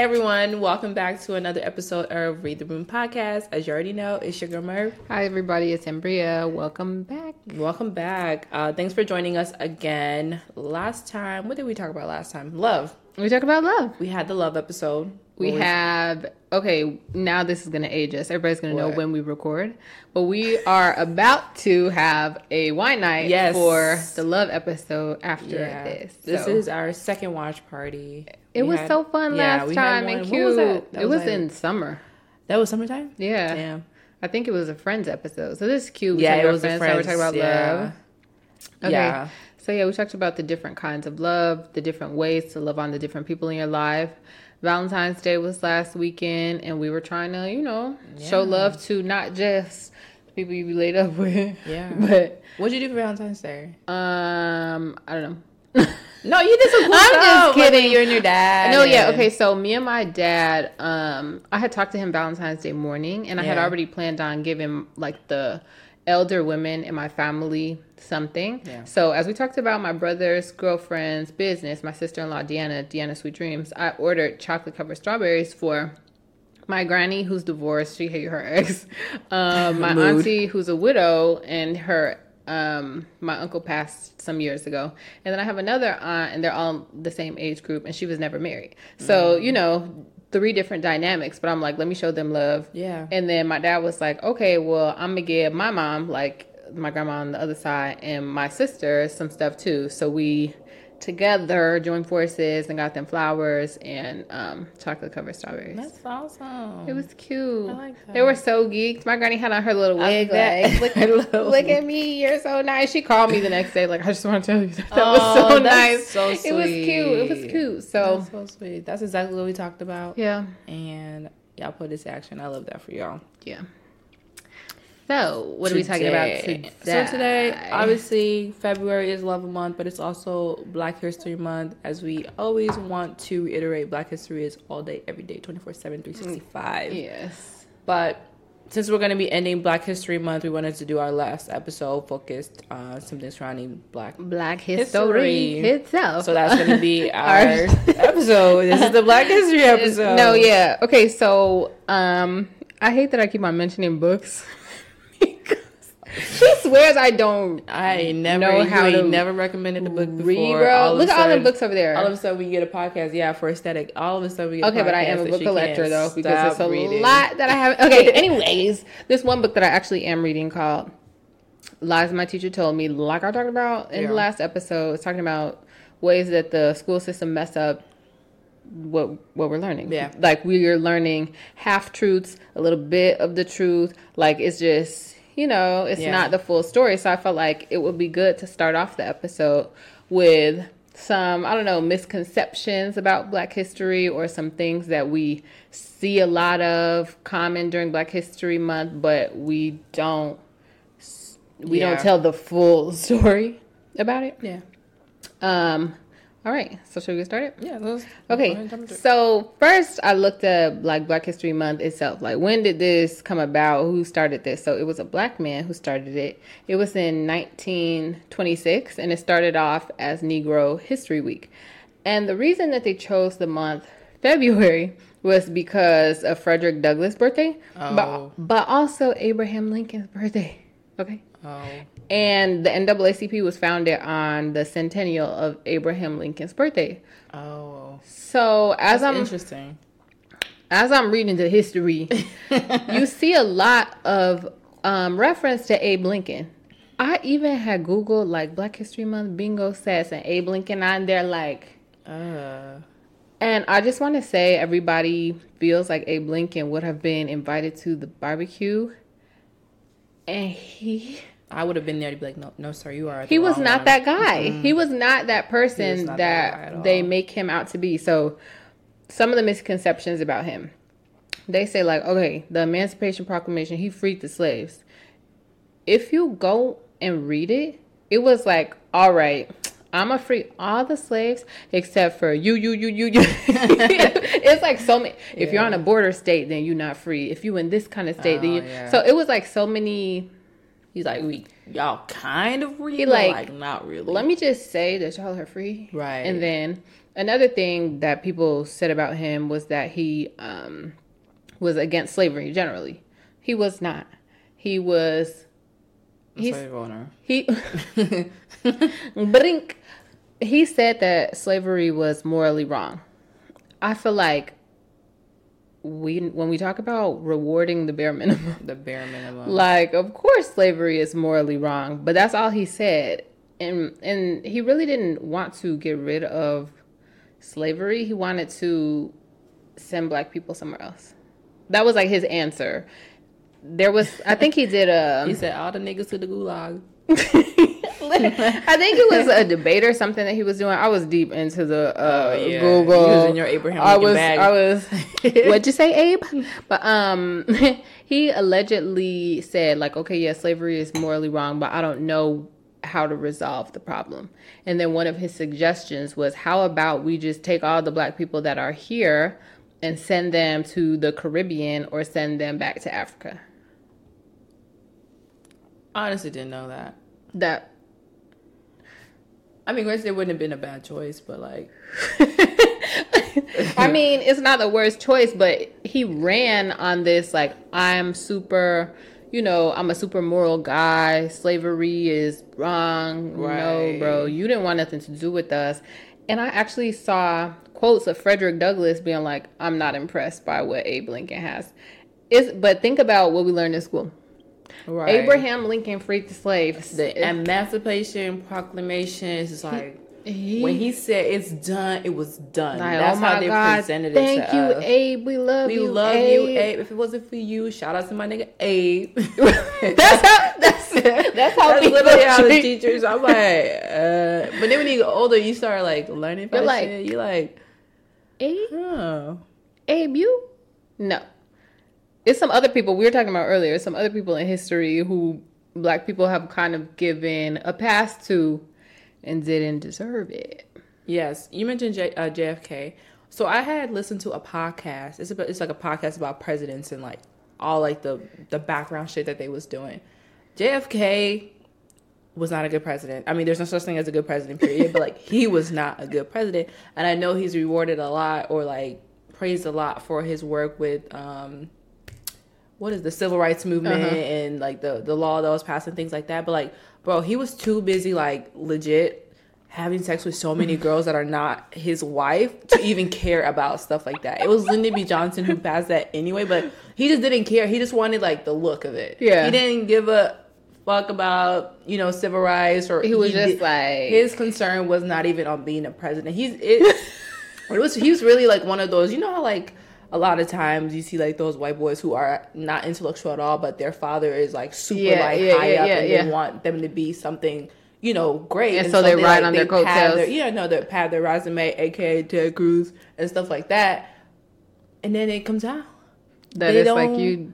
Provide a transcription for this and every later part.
Hey everyone, welcome back to another episode of Read the Room podcast. As you already know, it's your girl Merv. Hi everybody, it's Embria. Welcome back. Welcome back. Uh, thanks for joining us again. Last time, what did we talk about last time? Love. We talk about love. We had the love episode. We was- have okay. Now this is gonna age us. Everybody's gonna know when we record, but we are about to have a wine night Yes. for the love episode after yeah. this. This is our second watch party. It We was had- so fun yeah, last time and cute. was that? That it was like- in summer. That was summertime. Yeah. Damn. I think it was a Friends episode. So this is cute. We Yeah, it was a friends, so We're talking about yeah. love. Okay. Yeah. So yeah, we talked about the different kinds of love, the different ways to love on the different people in your life. Valentine's Day was last weekend, and we were trying to, you know, show love to not just people you be laid up with, Yeah. but What'd you do for Valentine's Day? um, I don't know. No, you did some cool I'm just like kidding. you and your dad. No, yeah, okay. So me and my dad, um, I had talked to him Valentine's Day morning, and I had already planned on giving like the elder women in my family something. Yeah. So as we talked about my brother's girlfriend's business, my sister in law Deanna, Deanna Sweet Dreams, I ordered chocolate covered strawberries for my granny who's divorced, she hated her ex. Um, my Mood. auntie who's a widow, and her um, my uncle passed some years ago, and then I have another aunt, and they're all the same age group, and she was never married. So Mm. you know, three different dynamics. But I'm like, let me show them love. Yeah. And then my dad was like, okay, well, I'm gonna give my mom like my grandma on the other side and my sister some stuff too. So we together joined forces and got them flowers and um, chocolate covered strawberries. That's awesome. It was cute. I like that. They were so geeked. My granny had on her little wig. Like, look, look at me, you're so nice. She called me the next day, like, I just want to tell you that, that Oh, was so that's nice. so sweet. It was cute. It was cute. So That's so sweet. That's exactly what we talked about. yeah, And y'all put this action. I love that for y'all. yeah. So what are we talking about today? So today, obviously, February is Love Month, but it's also Black History Month. As we always want to reiterate, Black History is all day, every day, 24 7, 365. yes. But since we're going to be ending Black History Month, we wanted to do our last episode focused on something surrounding Black. Black history, History. itself. So that's going to be our Our- episode. This is the Black History episode. No, yeah. Okay, so um I hate that I keep on mentioning books. She swears I don't I never know how to never recommended the book before. read, bro. All Look at all the books over there. All of a sudden, we get a podcast. Yeah, for aesthetic. All of a sudden, we get. Okay, but I am a book collector though because it's a reading. lot that I have. Okay, anyways, this one book that I actually am reading called "Lies My Teacher Told Me," like I talked about in Yeah. the last episode, it's talking about ways that the school system mess up what what we're learning. Yeah. like we are learning half truths, a little bit of the truth. Like it's just you know, it's Yeah. not the full story. So I felt like it would be good to start off the episode with some I don't know misconceptions about Black history or some things that we see a lot of common during Black History Month, but we don't we Yeah. don't tell the full story about it. Yeah, Um, all right, so should we get started? yeah. Let's, Okay, ahead and jump into it. so first I looked at like Black History Month itself. Like, when did this come about? Who started this? So it was a black man who started it. It was in 1926, and it started off as Negro History Week. And the reason that they chose the month February was because of Frederick Douglass' birthday, Oh. but but also Abraham Lincoln's birthday. Okay. Oh, And the NAACP was founded on the centennial of Abraham Lincoln's birthday. oh, So as that's I'm interesting. as I'm reading the history, you see a lot of um, reference to Abe Lincoln. I even had Googled like Black History Month bingo sets and Abe Lincoln on there, like, Uh, and I just want to say everybody feels like Abe Lincoln would have been invited to the barbecue, and he I would have been there to be like, no, no, sir, you are. Mm-hmm. he was not that guy. He was not that person not that that, they make him out to be. So, some of the misconceptions about him, they say like, okay, the Emancipation Proclamation, he freed the slaves. If you go and read it, it was like, all right. I'm gonna free all the slaves except for you, you, you, you, you. it's like so many. If you're on a border state, then you're not free. If you in this kind of state, then Oh, you. yeah. So it was like so many He's like, we y'all kind of He like, like, not really. Let me just say that y'all are free. Right. And then another thing that people said about him was that he um, was against slavery generally. He was not. He was. He's, Slave owner. he. Brink. He said that slavery was morally wrong. I feel like we when we talk about rewarding the bare minimum, The bare minimum. like of course slavery is morally wrong, but that's all he said. And and he really didn't want to get rid of slavery. He wanted to send black people somewhere else. That was like his answer. There was I think he did a he um, said all the niggas to the gulag. I think it was a debate or something that he was doing. I was deep into the uh, Oh, yeah. Google. You was in your Abraham I was. bag. I was. What'd you say, Abe? But um, he allegedly said like, okay, yeah, slavery is morally wrong, but I don't know how to resolve the problem. And then one of his suggestions was, how about we just take all the black people that are here and send them to the Caribbean or send them back to Africa. Honestly, didn't know that. That I mean, granted, it wouldn't have been a bad choice, but like, I mean, it's not the worst choice, but he ran on this like I'm super, you know, I'm a super moral guy. Slavery is wrong. No, Right. bro, you didn't want nothing to do with us. And I actually saw quotes of Frederick Douglass being like, "I'm not impressed by what Abe Lincoln has." It's but think about what we learned in school. Right. Abraham Lincoln freed the slaves. the Emancipation Proclamation is like He- when he said it's done, it was done. like, That's oh how they God, presented thank it to us. Thank you, us. Abe. We love We you. love Abe. you, Abe. If it wasn't for you, shout out to my nigga Abe. That's how. That's that's how That's people literally how the teachers. I'm like, uh, but then when you get older, you start like learning. You're You're like- like, you're like, Abe, oh, Abe, you? No. It's some other people we were talking about earlier. Some other people in history who black people have kind of given a pass to and didn't deserve it. Yes, you mentioned J- uh, JFK. So I had listened to a podcast. It's about, it's like a podcast about presidents and like all like the the background shit that they was doing. JFK was not a good president. I mean, there's no such thing as a good president, period. but like he was not a good president, and I know he's rewarded a lot or like praised a lot for his work with um what is the civil rights movement Uh-huh. and like the the law that was passed and things like that. But like, bro, he was too busy like legit having sex with so many girls that are not his wife to even care about stuff like that. It was Lyndon B. Johnson who passed that anyway, but he just didn't care. He just wanted like the look of it. Yeah. he didn't give a fuck about you know civil rights or He was just did- like- his concern was not even on being a president. He's it. it was he was really like one of those. You know how like a lot of times you see like those white boys who are not intellectual at all, but their father is like super Yeah, like yeah, high yeah, up, yeah, and yeah. they want them to be something. You know, great, And so they ride on their pad coattails. Their, you know, they pad their resume, aka Ted Cruz and stuff like that. And then it comes out That They is like you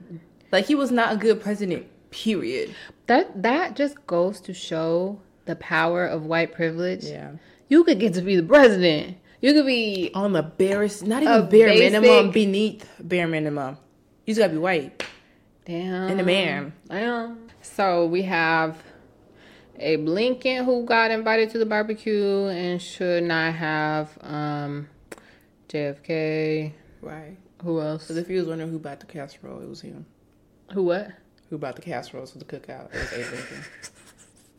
like he was not a good president. Period. that that just goes to show the power of white privilege. Yeah. You could get to be the president. You could be On the barest, not even bare basic- minimum, beneath bare minimum. You just gotta be white Damn. and a man. Damn. So we have a Lincoln who got invited to the barbecue and should not have. Um, JFK. Right. Who else? Because if you was wondering who bought the casserole, it was him. Who what? Who bought the casseroles for the cookout? It was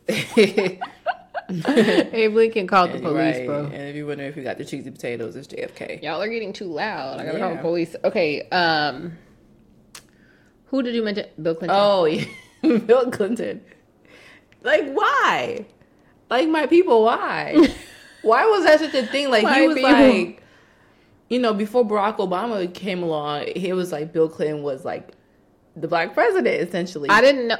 Abe Lincoln. Abe Lincoln called the And- police, right. bro. And if you wondering if he got the cheesy potatoes, it's JFK. Y'all are getting too loud. I gotta call the police. Okay. Um, who did you mention? Bill Clinton. Oh, yeah. Bill Clinton. Like, why? Like, my people, why? why was that such a thing? Like, My he was people. like, you know, before Barack Obama came along, he was like, Bill Clinton was like the black president, essentially. I didn't know.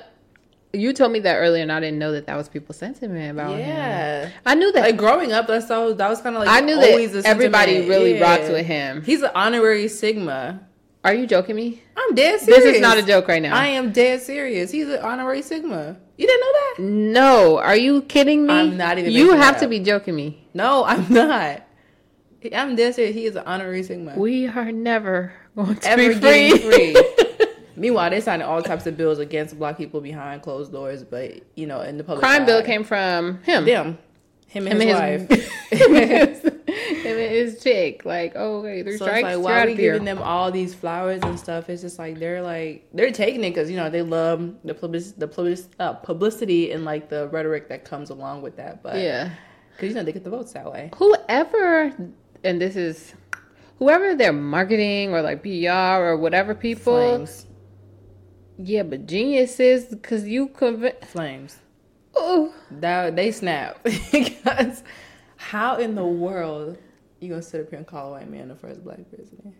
You told me that earlier, and I didn't know that that was people's sentiment about him. yeah. I knew that. Like growing up, that's so that was kind of like I knew that everybody really Yeah. rocks with him. He's an honorary Sigma. Are you joking me? I'm dead serious. This is not a joke right now. I am dead serious. He's an honorary Sigma. You didn't know that? No, are you kidding me? I'm not even You have to be joking me. No, I'm not. I'm dead serious. He is an honorary Sigma. We are never going to Ever be free. free. Meanwhile, they signing all types of bills against black people behind closed doors, but you know, in the public Crime eye, bill came from him. them, him and Him his, and wife. him and his, him and his chick. Like, oh, okay, three So it's like, why are we giving them all these flowers and stuff? It's just like they're like they're taking it because you know they love the public, the public, uh, publicity and like the rhetoric that comes along with that. But Yeah. because you know they get the votes that way. Whoever, and this is whoever their marketing or like PR or whatever people. Flames, Yeah, but geniuses because you convince. flames. Oh, That they snap because how in the world you gonna sit up here and call a white man the first black president?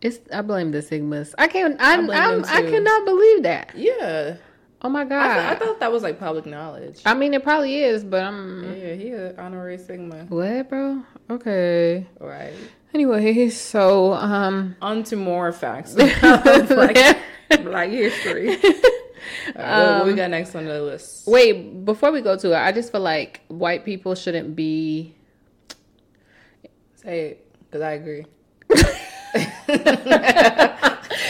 it's I blame the Sigmas. I can't. I blame I'm, I cannot believe that. Yeah, Oh my I, god. th- I thought that was like public knowledge. I mean, it probably is, but I'm. Yeah, he an honorary Sigma. What, bro? Okay. Right. Anyway, so um. On to more facts about black, black history. All right, what, what we um, got next on the list? Wait, before we go to it, I just feel like white people shouldn't be. Say it, because I agree.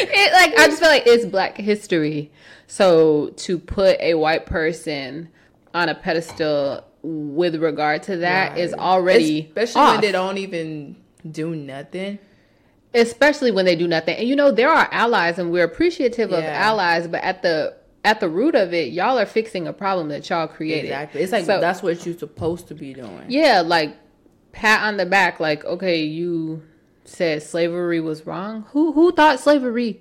It, like I just feel like it's Black History, so to put a white person on a pedestal with regard to that is Right. already Especially off. when they don't even do nothing. Especially when they do nothing. And you know, there are allies, and we're appreciative of allies, but at the at the root of it, y'all are fixing a problem that y'all created. Exactly. It's like So- that's what you're supposed to be doing. Yeah, like pat on the back, like okay, you said slavery was wrong. Who who thought slavery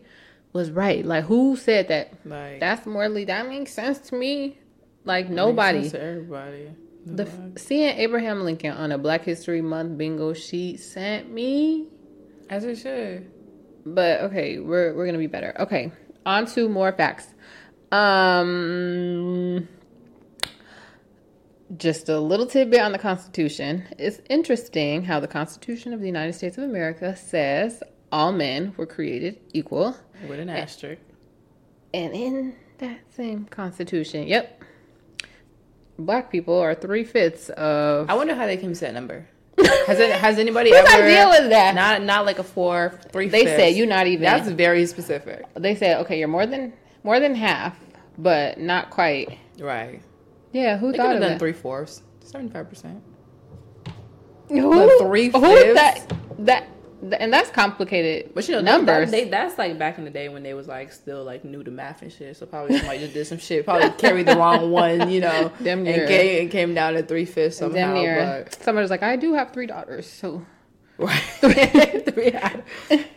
was right? Like who said that? Like That's morally that makes sense to me. Like makes nobody. sense to everybody. The seeing Abraham Lincoln on a Black History Month bingo sheet sent me. As it should. But okay, we're we're gonna be better. Okay, on to more facts. Um, just a little tidbit on the Constitution. It's interesting how the Constitution of the United States of America says all men were created equal, With an asterisk. and in that same Constitution, yep, black people are three fifths of. I wonder how they came to that number. Has it has anybody Whose ever idea was that? Not not like a four, three They fifths. said you're not even. That's very specific. they said okay, you're more than more than half, but not quite. Right. Yeah, who They thought of done that? three fourths. Seventy five percent. Who, three fifths? that that and that's complicated. But you know, numbers. That, they, that's like back in the day when they was like still like new to math and shit. So probably somebody just did some shit. Probably carried the wrong one, you know, Damn and came, and came down to three fifths somehow. Damn near. Somebody was like, I do have three daughters, so. But right, three,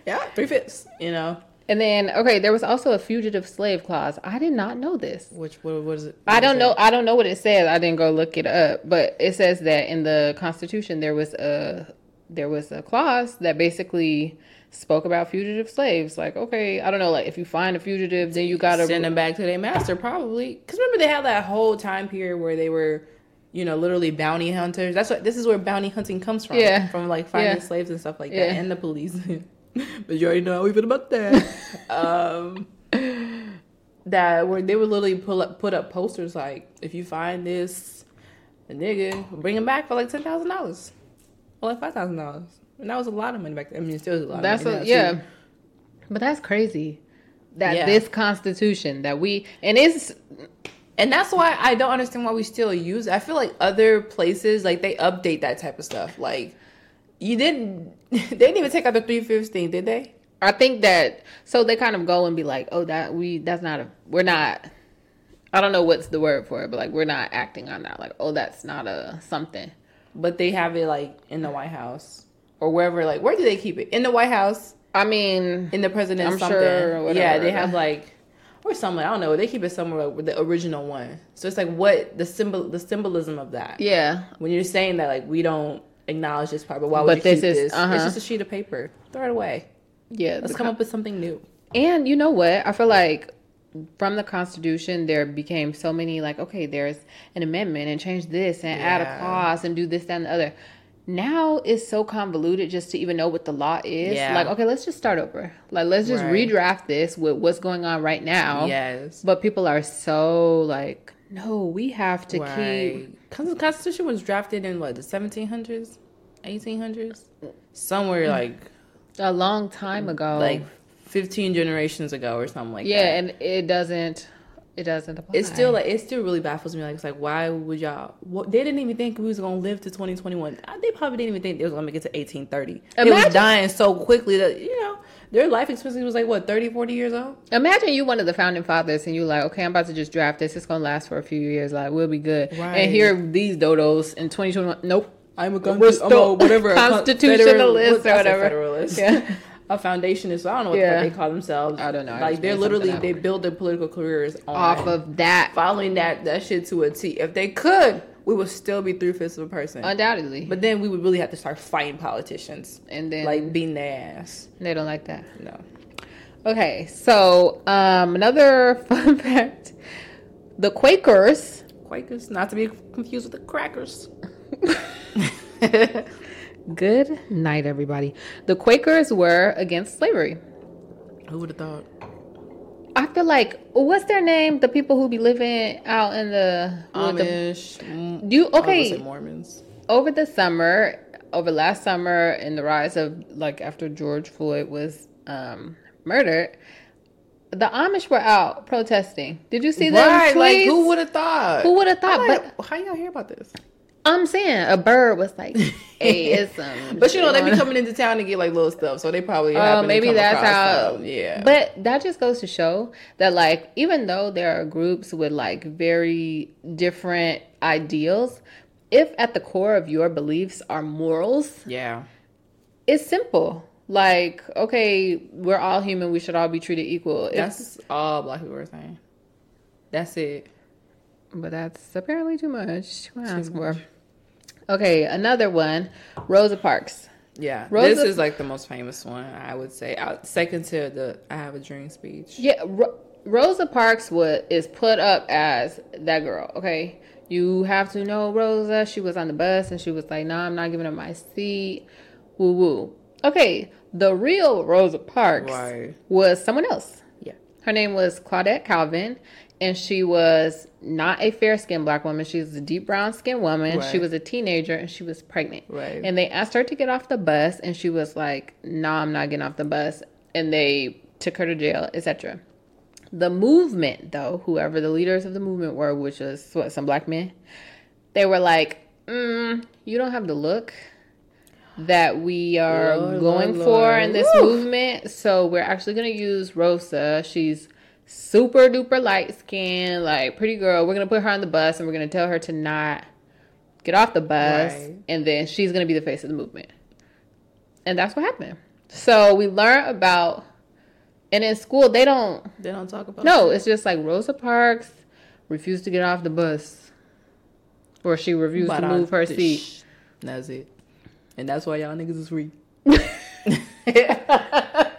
yeah, three fifths. You know, And then okay, there was also a fugitive slave clause. I did not know this. which what, what is it? I don't know. I don't know what it says. I didn't go look it up, but it says that in the Constitution there was a there was a clause that basically spoke about fugitive slaves. Like, okay, I don't know. Like, if you find a fugitive, then you gotta send them back to their master probably because remember they had that whole time period where they were you know literally bounty hunters that's what this is where bounty hunting comes from Yeah. from like finding Yeah. slaves and stuff like that and the police but you already know how we feel about that um that where they would literally pull up put up posters like if you find this nigga bring him back for like ten thousand dollars like five thousand dollars and that was a lot of money back then i mean it still a lot That's of money a, yeah. too. But that's crazy. That Yeah. this constitution that we and it's And that's why I don't understand why we still use it. I feel like other places like they update that type of stuff. Like you didn't they didn't even take out the three thing, did they? I think that so they kind of go and be like, oh that we that's not a we're not I don't know what's the word for it, but like we're not acting on that. Like, oh that's not a something. But they have it like in the White House or wherever. Like where do they keep it? In the White House, I mean in the president's I'm something. sure, yeah, they have like or somewhere. I don't know. They keep it somewhere like with the original one. So it's like what the symbol the symbolism of that. Yeah. When you're saying that like we don't acknowledge this part, but why would But you this keep is- this? uh-huh. It's just a sheet of paper. Throw it away. Yeah. Let's come up with something new. And you know what? I feel like from the Constitution, there became so many like, okay, there's an amendment and change this and add a clause and do this, that, and the other. Now it's so convoluted just to even know what the law is. Yeah. Like, okay, let's just start over. Like, let's just Right. redraft this with what's going on right now. Yes. But people are so like, no, we have to keep. Because the Constitution was drafted in what the 1700s, 1800s, somewhere mm. like A long time ago. like 15 generations ago or something like Yeah, that. Yeah, and it doesn't. It doesn't apply. It's still like it still really baffles me. Like it's like why would y'all? What, they didn't even think we was gonna live to 2021. Uh, They probably didn't even think they was gonna make it to 1830. It was dying so quickly that you know their life expectancy was like what 30, 40 years old. Imagine you one of the founding fathers and you like, okay, I'm about to just draft this. It's gonna last for a few years. Like, we'll be good. Right. And here these dodos in 2021. Nope. I'm a, We're I'm a whatever a constitutionalist or whatever. Federalist. Yeah. a foundationist. I don't know what Yeah. the fuck they call themselves. I don't know. I Like they're literally they build their political careers on Off of that, following that that shit to a T. If they could, we would still be three fifths of a person. undoubtedly. But then we would really have to start fighting politicians, and then like beating their ass. they don't like that. No. Okay, so um, another fun fact: the Quakers. Quakers, not to be confused with the crackers. Good night, everybody. The Quakers were against slavery. Who would have thought? I feel like what's their name? The people who be living out in the, with the Amish. mm, Do you- I was gonna okay. Mormons. over the summer, over last summer, in the rise of like after George Floyd was um, murdered, the Amish were out protesting. Did you see them Right, like who would have thought? Who would have thought? But how y'all hear about this? I'm saying a bird was like, "Hey, it's um." But you know, they be coming into town to get like little stuff, so they probably. Oh, to maybe that's how. Yeah. But that just goes to show that, like, even though there are groups with like very different ideals, if at the core of your beliefs are morals, yeah. it's simple. Like, okay, we're all human. We should all be treated equal. That's all black people are saying. That's it. but that's apparently too much to ask for. Okay, another one. Rosa Parks. Yeah. Rosa- this is like the most famous one, I would say. Second to the I have a dream speech. Yeah, Ro- Rosa Parks was is put up as that girl. Okay, you have to know Rosa. She was on the bus and she was like, "No, I'm not giving up my seat." Woo woo. Okay, the real Rosa Parks Right. was someone else. Yeah. Her name was Claudette Colvin, and she was not a fair skinned black woman. She was a deep brown skinned woman. She was a teenager and she was pregnant. Right. And they asked her to get off the bus, and she was like, "No, I'm not getting off the bus." And they took her to jail, etc. The movement, though, whoever the leaders of the movement were, which was what some black men, they were like, mm, "You don't have the look." That we are Lord, going Lord, for Lord. in this Woo! movement. So we're actually gonna use Rosa. She's super duper light skin, like pretty girl. We're gonna put her on the bus and we're gonna tell her to not get off the bus, Right. and then she's gonna be the face of the movement. And that's what happened. So we learn about, and in school they don't. They don't talk about No, shit. it's just like Rosa Parks refused to get off the bus, or she refused But to move her seat. sh- That's it. And that's why y'all niggas is weak.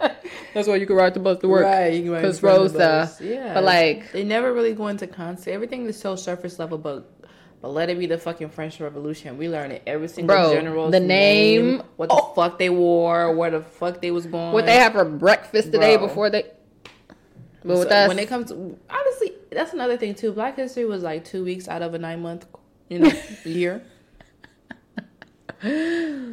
That's why you can ride the bus to work. Right, you can ride Because in front of the Rosa, bus. Yeah. but like They never really go into concept. Everything is so surface level, but but let it be the fucking French Revolution. We learn it every single Bro, general's the name- what the Oh. fuck they wore, where the fuck they was going. what they have for breakfast today Bro. before they. But with So us, when it comes to honestly, that's another thing too. Black History was like two weeks out of a nine month, you know, year.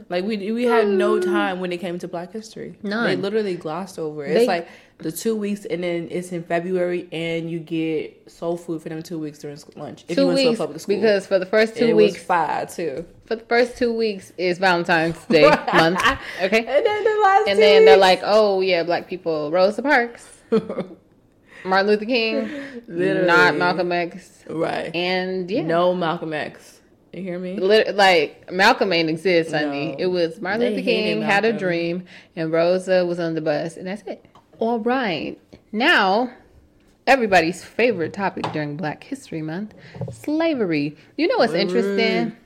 Like we we had no time when it came to Black History. None. They literally glossed over it. They- It's like the two weeks, and then it's in February, and you get soul food for them two weeks during lunch. If you two went to a weeks public school, because for the first two it weeks, five too. for the first two weeks is Valentine's Day month. Okay. And then the last And then they're like, oh yeah, black people, Rosa Parks, Martin Luther King, Literally. not Malcolm X, right? and yeah, No Malcolm X. You hear me? Like Malcolm ain't exist, honey. No. It was Martin Luther King had a dream, and Rosa was on the bus, and that's it. All right, now everybody's favorite topic during Black History Month: slavery. You know what's interesting?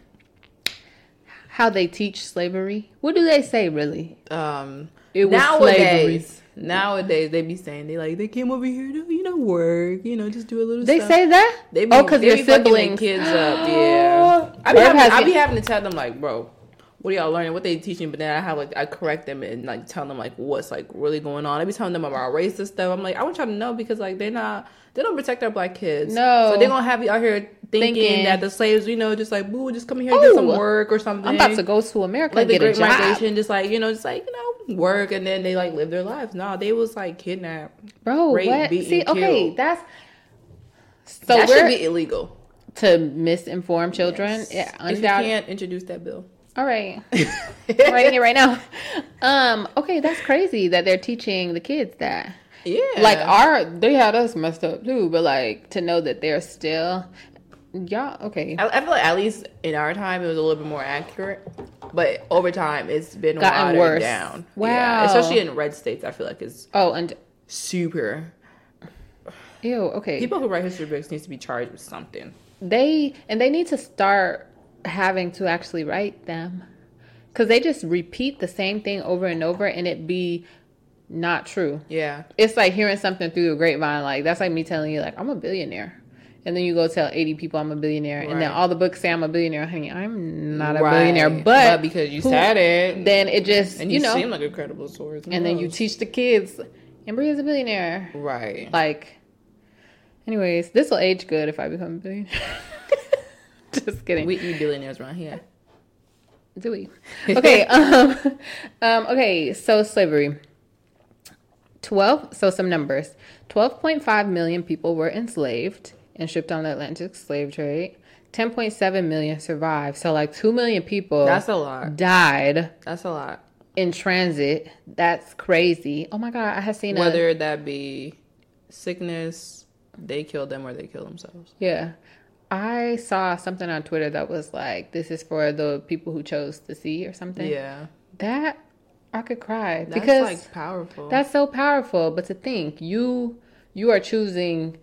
How they teach slavery. What do they say, really? um It was nowadays nowadays they be saying they like they came over here to you know work you know just do a little They stuff. say that? they be, oh, because your be fucking their siblings. kids up yeah I be, having, I be having to tell them like bro what are y'all learning what they teaching but then I have like I correct them and like tell them like what's like really going on I be telling them about racist stuff I'm like I want y'all to know because like they're not they don't protect our black kids No. so they're gonna have you out here thinking, Thinking- that the slaves, you know, just like, boo, just come here and get some Oh, work or something. I'm about to go to America like the get a Great job. Migration, just like you know, just like you know, work and then they like live their lives. No, they was like kidnapped. Bro, what? beaten, See, okay, killed. that's so that should be illegal. To misinform children. Yes. Yeah, if you can't introduce that bill. All right. I'm writing it right now. Um, okay, that's crazy that they're teaching the kids that. Yeah, Like our they had us messed up too, but like to know that they're still y'all okay. I, I feel like at least in our time it was a little bit more accurate, but over time it's been Gotten worse. down. Wow. Yeah, especially in red states, I feel like it's Oh, and super. ew, okay. People who write history books needs to be charged with something. They and they need to start having to actually write them. Because they just repeat the same thing over and over and it be not true. Yeah, it's like hearing something through the grapevine like that's like me telling you like i'm a billionaire. And then you go tell 80 people i'm a billionaire and then all the books say i'm a billionaire honey i'm not a Right. billionaire but, because you who- said it, then it just and you you, know. seem like a credible source, and then you teach the kids Embry is a billionaire. Right. like anyways this will age good if i become a billionaire just kidding We eat billionaires around here. Do we? Okay. um, um, okay. So slavery. Twelve. So some numbers. Twelve point five million people were enslaved and shipped on the Atlantic slave trade. Ten point seven million survived. So like two million people That's a lot. died That's a lot. in transit. That's crazy. Oh my god! I have seen a Whether that be sickness, they killed them or they killed themselves. yeah. I saw something on Twitter that was like, "This is for the people who chose to see or something. Yeah, That I could cry that's because like powerful. That's so powerful. But to think you you are choosing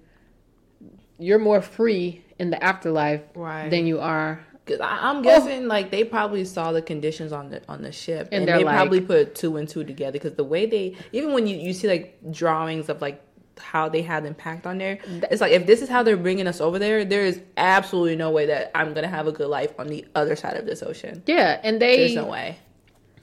you're more free in the afterlife Right. than you are. Cause I, I'm oh. guessing like they probably saw the conditions on the on the ship, And and, they like- probably put two and two together. Because the way they, even when you you see like drawings of like how they had impact on there, it's like if this is how they're bringing us over there, there is absolutely no way that I'm gonna have a good life on the other side of this ocean. Yeah, and they There's no way.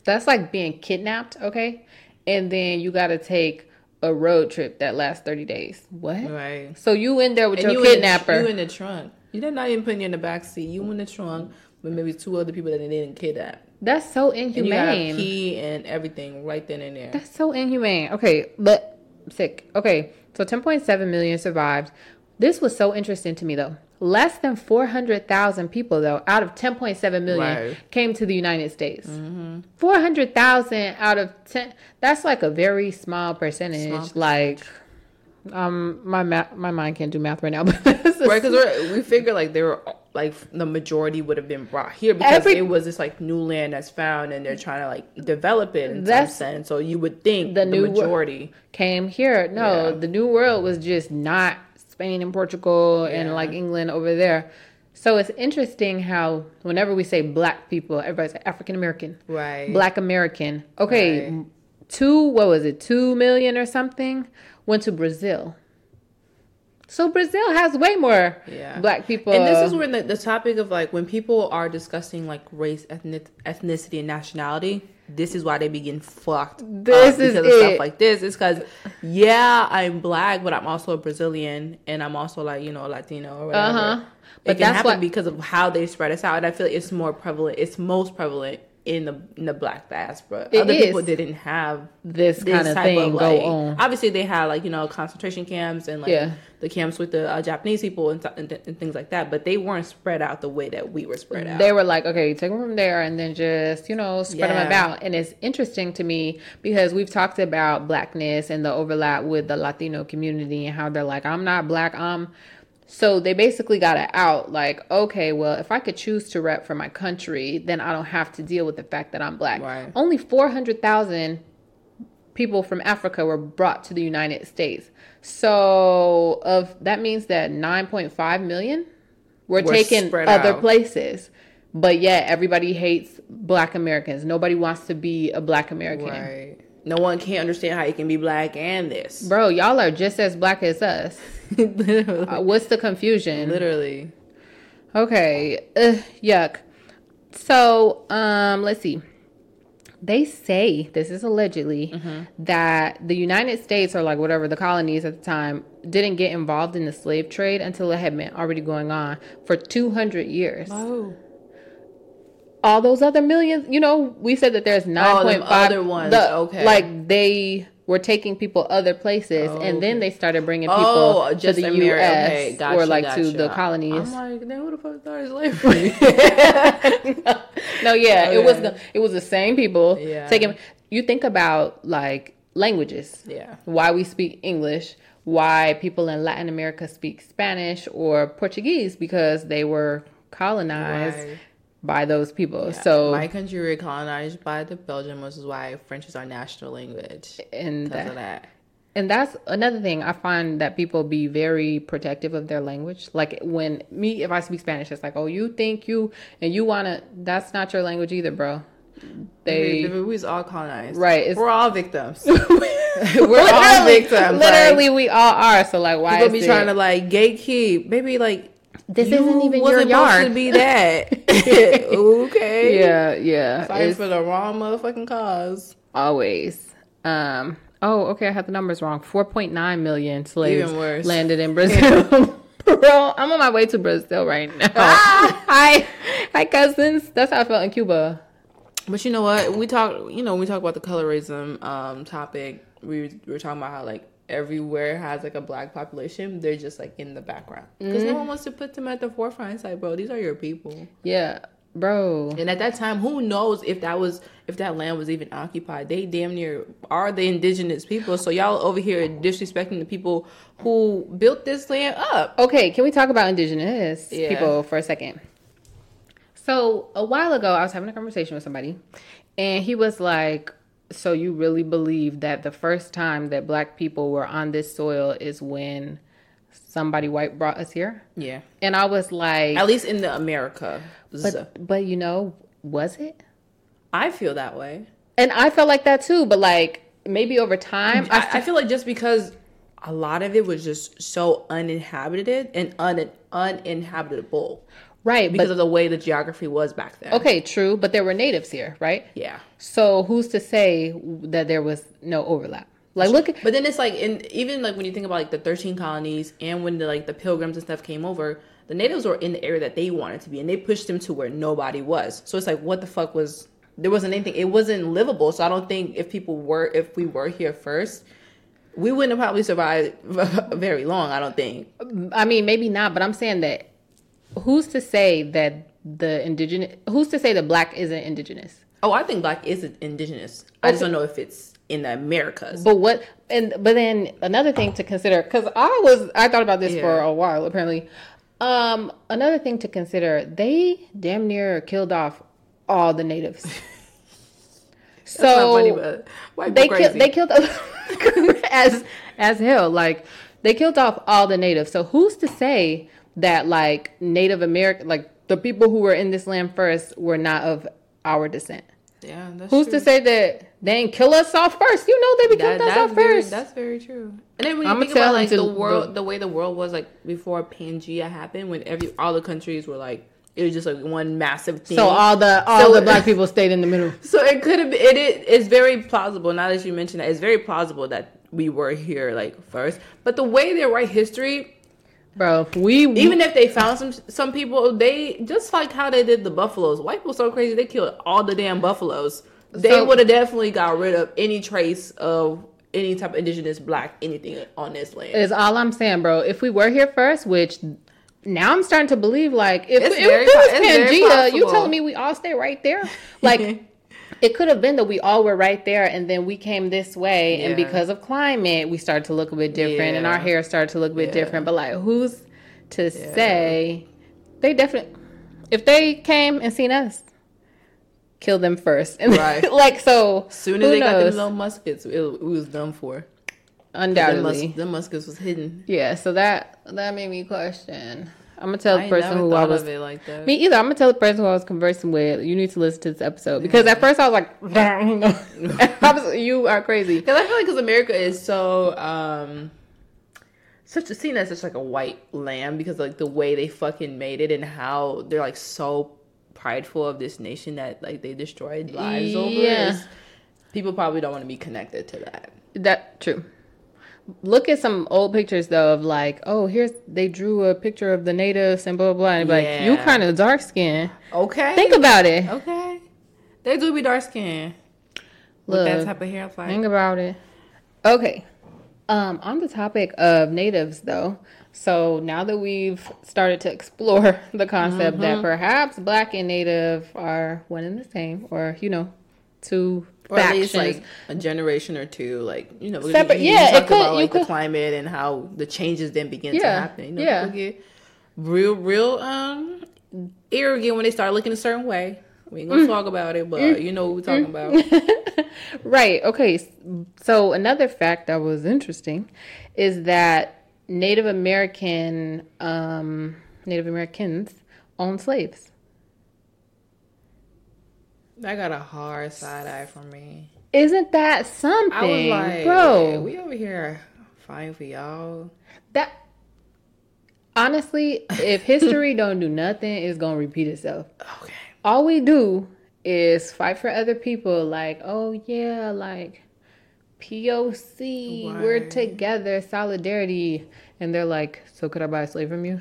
that's like being kidnapped, okay? And then you got to take a road trip that lasts 30 days. What? Right. So you in there with And your you in the- kidnapper. you in the trunk. You did not even put you in the back seat. You in the trunk with maybe two other people that they didn't kidnap. that's so And you gotta inhumane. pee and everything right then and there. That's so inhumane. Okay, but sick. Okay, so 10.7 million survived. This was so interesting to me though. Less than 400,000 people though, out of 10.7 million, Right. came to the United States. 400,000 out of 10. That's like a very small percentage. Small Like, um, my math, my mind can't do math right now, but Right, because we figure like they were like the majority would have been brought here because Every- it was this like new land that's found and they're trying to like develop it in some sense. So you would think the the, new majority. came here. No, Yeah. the New World was just not Spain and Portugal and Yeah. like England over there. So it's interesting how whenever we say black people, everybody's like African American, Right. black American. Okay, Right. two, what was it, two million or something went to Brazil. So Brazil has way more Yeah. black people. And this is where the, the topic of like when people are discussing like race, ethnic, ethnicity, and nationality, this is why they begin fucked This is because of stuff like this. It's because yeah, I'm black, but I'm also a Brazilian, and I'm also like you know Latino or whatever. Uh-huh. But it that's happen what- because of how they spread us out, and I feel like it's more prevalent. It's most prevalent in the in the black diaspora. It Other people didn't have this this kind of type thing of go like, on. Obviously, they had like you know concentration camps and like Yeah. the camps with the uh, Japanese people and, th- and, and things like that, but they weren't spread out the way that we were spread out. They were like, okay, take them from there and then just, you know, spread them Yeah. about. And it's interesting to me because we've talked about blackness and the overlap with the Latino community and how they're like, I'm not black, I'm. So they basically got it out like, okay, well, if I could choose to rep for my country, then I don't have to deal with the fact that I'm black. Right. Only 400,000 people from Africa were brought to the United States. So of that means that 9.5 million were, Were taken other out. places. But yet everybody hates black Americans. Nobody wants to be a black American. right. No one can't understand how you can be black and this. Bro, y'all are just as black as us. Uh, what's the confusion? literally. Okay. Ugh, yuck. So, um, let's see. they say this is allegedly Mm-hmm. that the United States or like whatever the colonies at the time didn't get involved in the slave trade until it had been already going on for 200 years. Oh. All those other millions, you know, we said that there's 9.5 Oh, other ones, the- okay. Like they were taking people other places Oh, and then okay. they started bringing people Oh, to the Ameri- US okay, gotcha, or like to the colonies. I'm like, then who the fuck started slavery? no, yeah, it was the it was the same people Yeah. taking. You think about like languages, yeah. why we speak English, why people in Latin America speak Spanish or Portuguese because they were colonized Right. By those people. Yeah. So my country was colonized by the Belgians, which is why French is our national language. and that, that. and that's another thing I find that people be very protective of their language. Like when me, if I speak Spanish, it's like, oh, you think you and you wanna. That's not your language either, bro. They we, was all colonized. Right, We're all victims. we're all victims, Literally, we all are. So like, why People is be it- trying to like gatekeep. Maybe like This you isn't even your yard. to be that. okay. Yeah, yeah. Fighting It's for the wrong motherfucking cause. always. Um. Oh, okay. I had the numbers wrong. Four point nine million slaves landed in Brazil. Bro, I'm on my way to Brazil right now. Ah! hi, hi, cousins. That's how I felt in Cuba. But you know what? We talk. You know, when we talk about the colorism um topic. We were talking about how like everywhere has like a black population. They're just like in the background because no mm-hmm. one wants to put them at the forefront. It's like, bro, these are your people. Yeah, bro. And at that time, who knows if that was if that land was even occupied? They damn near are the indigenous people. So y'all over here disrespecting the people who built this land up. Okay, can we talk about indigenous Yeah. people for a second? So a while ago, I was having a conversation with somebody, and he was like, "So you really believe that the first time that Black people were on this soil is when somebody white brought us here?" Yeah, And I was like, at least in the America. "But, but you know, was it?" I feel that way. And I felt like that too, but like maybe over time, I, I, I feel like just because a lot of it was just so uninhabited and un, uninhabitable right, because but of the way the geography was back then. okay, true, but there were natives here, right? Yeah. So who's to say that there was no overlap? Like, look, at, But then it's like, in even like when you think about like the thirteen colonies and when the like the pilgrims and stuff came over, the natives were in the area that they wanted to be, and they pushed them to where nobody was. So it's like, what the fuck was? There wasn't anything. It wasn't livable. So I don't think if people were, if we were here first, we wouldn't have probably survived very long. I don't think. I mean, maybe not, but I'm saying that who's to say that the indigenous, who's to say that black isn't indigenous? Oh, I think black is indigenous. I just don't know if it's in the Americas. But what, and but then another thing to consider, because I was, I thought about this for a while apparently. Um, another thing to consider, they damn near killed off all the natives. so funny, they killed they killed as as hell like they killed off all the natives so who's to say that like native american like the people who were in this land first were not of our descent yeah, that's who's true. to say that they didn't kill us off first you know they be That, us off very, first that's very true. And then when you I'ma think about like the world, the way the world was like before Pangea happened, when every all the countries were like it was just like one massive thing. so all the all So- the black people stayed in the middle So it could have been. It, it is very plausible. Now that you mentioned that, it's very plausible that we were here like first. But the way they write history, bro we even if they found some some people, they just like how they did the buffaloes. White people so crazy they killed all the damn buffaloes. They So- would have definitely got rid of any trace of any type of indigenous black anything on this land. is all i'm saying bro if we were here first which now I'm starting to believe like if, It's if very it was Pangea, you telling me we all stay right there? Like it could have been that we all were right there and then we came this way and because of climate we started to look a bit different and our hair started to look a bit Yeah. different. But like who's to say they definitely if they came and seen us, kill them first. And Right. like so soon as they got them little muskets, it, it was done for. Undoubtedly. them muskets was hidden. Yeah, so that that made me question. I'm gonna tell I the person who I was of it like that. Me either. I'm gonna tell the person who I was conversing with. You need to listen to this episode because at first I was like, I was, "You are crazy." Because I feel like because America is so um such a seen as such like a white lamb because like the way they fucking made it and how they're like so prideful of this nation that like they destroyed lives over. Yeah. is People probably don't want to be connected to that. That true. Look at some old pictures though of like, oh, here's they drew a picture of the natives and blah blah blah. And be like, you kind of dark skin. Okay. Think about it. Okay. They do be dark skinned. With Look. that type of hair like Think about it. Okay. Um, on the topic of natives, though, so now that we've started to explore the concept Mm-hmm. that perhaps black and native are one and the same, or you know, two or at least like a generation or two, like you know, Separate- You, you yeah, it could- about you like the could- climate and how the changes then begin to happen. You know, yeah. people get real, real um arrogant when they start looking a certain way. We ain't gonna Mm. talk about it, but you know what we're talking about. right. Okay. So another fact that was interesting is that Native American um, Native Americans own slaves. That got a hard side eye from me. Isn't that something, I was like, bro? we over here fighting for y'all. That honestly, if history don't do nothing, it's gonna repeat itself. Okay. All we do is fight for other people. Like, oh yeah, like POC, we're together, solidarity, and they're like, so could I buy a slave from you?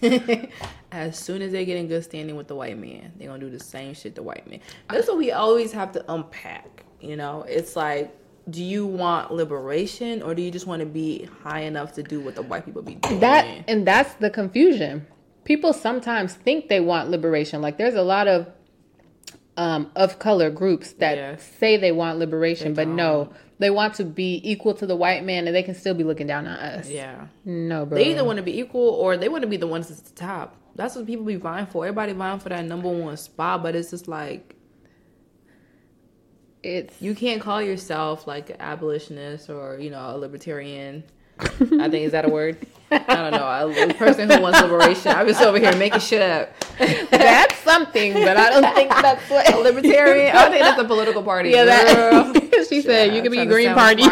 as soon as they get in good standing with the white man, they're gonna do the same shit the white man. That's what we always have to unpack. You know, it's like, do you want liberation or do you just want to be high enough to do what the white people be doing? That and that's the confusion. People sometimes think they want liberation. Like there's a lot of um, of color groups that say they want liberation, They but no, they want to be equal to the white man, and they can still be looking down on us. yeah, No, bro. they either want to be equal or they want to be the ones at the top. That's what people be vying for. Everybody vying for that number one spot, but it's just like it's you can't call yourself like an abolitionist or you know a libertarian. I think is that a word? I don't know. A person who wants liberation. I was over here making shit up. that's something, but I don't think that's what A libertarian. I don't think that's a political party. Yeah, girl. that. she said you could be Green Party. you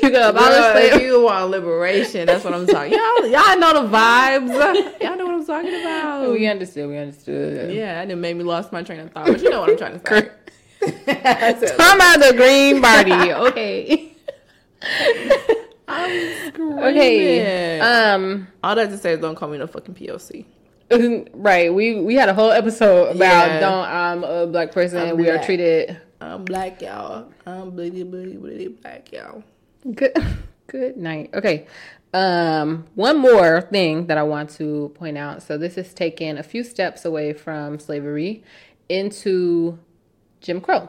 could abolish Girl, if you want liberation, that's what I'm talking. Y'all, y'all know the vibes. Y'all know what I'm talking about. We understood. We understood. Yeah, and it made me lost my train of thought. But you know what I'm trying to say. Talking about the Green Party. Okay. I'm screaming. Okay. Um. All that to say is don't call me no fucking POC. Right. We we had a whole episode about Yeah. don't I'm a black person I'm we are treated I'm black, y'all. I'm bleedy, bleedy, bleedy black, y'all. good. Good night. Okay. Um. One more thing that I want to point out. So this is taking a few steps away from slavery into Jim Crow.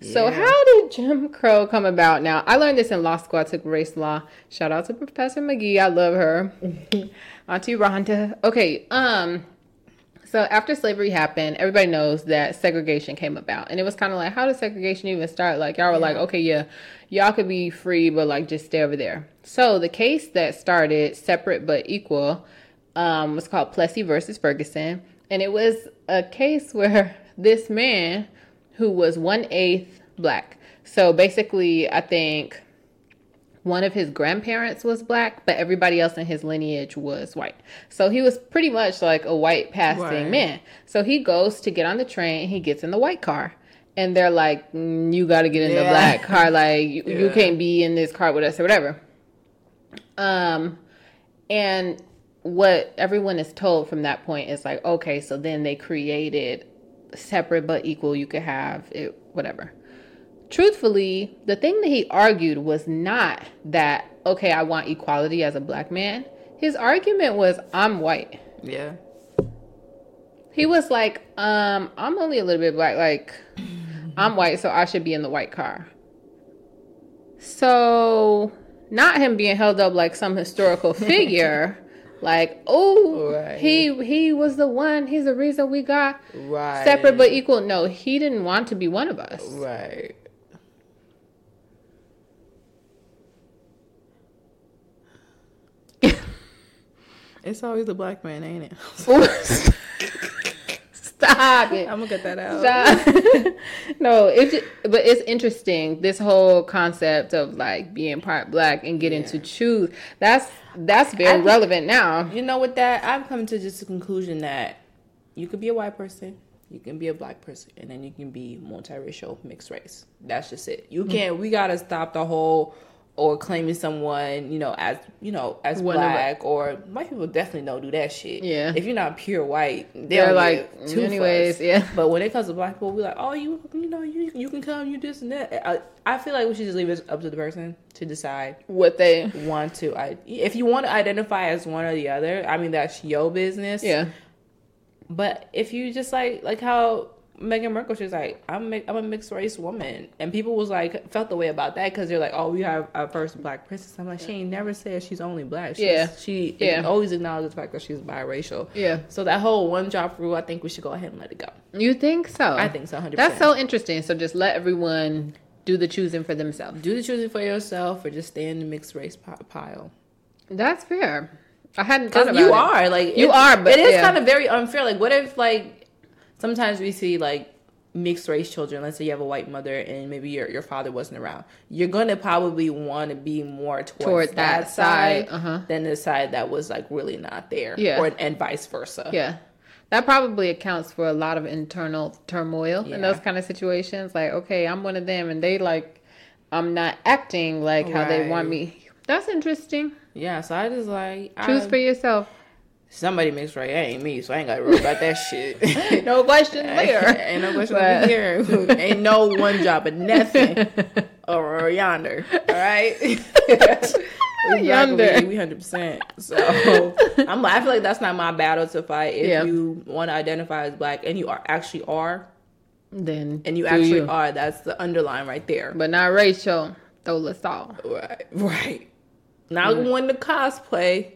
So how did Jim Crow come about? Now I learned this in law school. I took race law. Shout out to Professor McGee. I love her. Auntie Rhonda. Okay. Um. So after slavery happened, everybody knows that segregation came about, and it was kind of like, how did segregation even start? Like y'all were like, okay, yeah, y'all could be free, but like just stay over there. So the case that started separate but equal um, was called Plessy versus Ferguson, and it was a case where this man who was one eighth black. So basically, I think one of his grandparents was black, but everybody else in his lineage was white. So he was pretty much like a white passing Right. man. So he goes to get on the train, he gets in the white car. And they're like, mm, you got to get in the black car. Like, you, you can't be in this car with us or whatever. Um, and what everyone is told from that point is like, okay, so then they created separate but equal. You could have it, whatever. Truthfully, the thing that he argued was not that, okay, I want equality as a black man. His argument was, I'm white. Yeah. He was like, um, I'm only a little bit black. Like, I'm white, so I should be in the white car. So, not him being held up like some historical figure. Like, oh, Right. he he was the one. He's the reason we got Right. separate but equal. No, he didn't want to be one of us. Right. It's always the black man, ain't it? Stop. Stop it. I'm gonna get that out. No, it's just, but it's interesting. This whole concept of like being part black and getting to choose. That's that's very think- relevant now. You know, with that, I've come to just a conclusion that you could be a white person, you can be a black person, and then you can be multiracial, mixed race. That's just it. Mm. You can't. We gotta stop the whole or claiming someone, you know, as you know, as One of black or white people definitely don't do that shit. Yeah. If you're not pure white, they They're like, two anyways, fucks. yeah. But when it comes to black people, we're like, oh, you, you know, you you can come, you this and that. I, I feel like we should just leave it up to the person to decide What they want to I if you want to identify as one or the other, I mean that's your business. yeah. But if you just like like how Meghan Markle, she's like, I'm I'm a mixed race woman, and people was like felt the way about that because they're like, oh, we have our first black princess. I'm like, she ain't never said she's only black. She's, Yeah. she Yeah. always acknowledges the fact that she's biracial. Yeah. So that whole one drop rule, I think we should go ahead and let it go. You think so? I think so, hundred That's so interesting. So just let everyone do the choosing for themselves. Do the choosing for yourself, or just stay in the mixed race pi- pile. That's fair. I hadn't thought about you it. are like You it- are, but it is yeah. kind of very unfair. Like, what if like sometimes we see like mixed race children. Let's say you have a white mother and maybe your your father wasn't around. You're gonna probably want to be more towards Toward that, that side, side, uh-huh. than the side that was like really not there. Yeah. or and vice versa. Yeah. That probably accounts for a lot of internal turmoil in those kind of situations. Like, okay, I'm one of them, and they like, I'm not acting like how they want me. That's interesting. yeah. So I just like Choose I- for yourself. Somebody mixed right. It ain't me, so I ain't got to worry about that shit. No questions there. ain't no question But- here. ain't no one job of nothing over yonder. All right. we Yonder. We hundred percent. So I'm. I feel like that's not my battle to fight. If Yeah. you want to identify as black and you are actually are, Then and you actually you. are, that's the underline right there. but not Rachel. Throw us all. Right. Right. Not one to cosplay.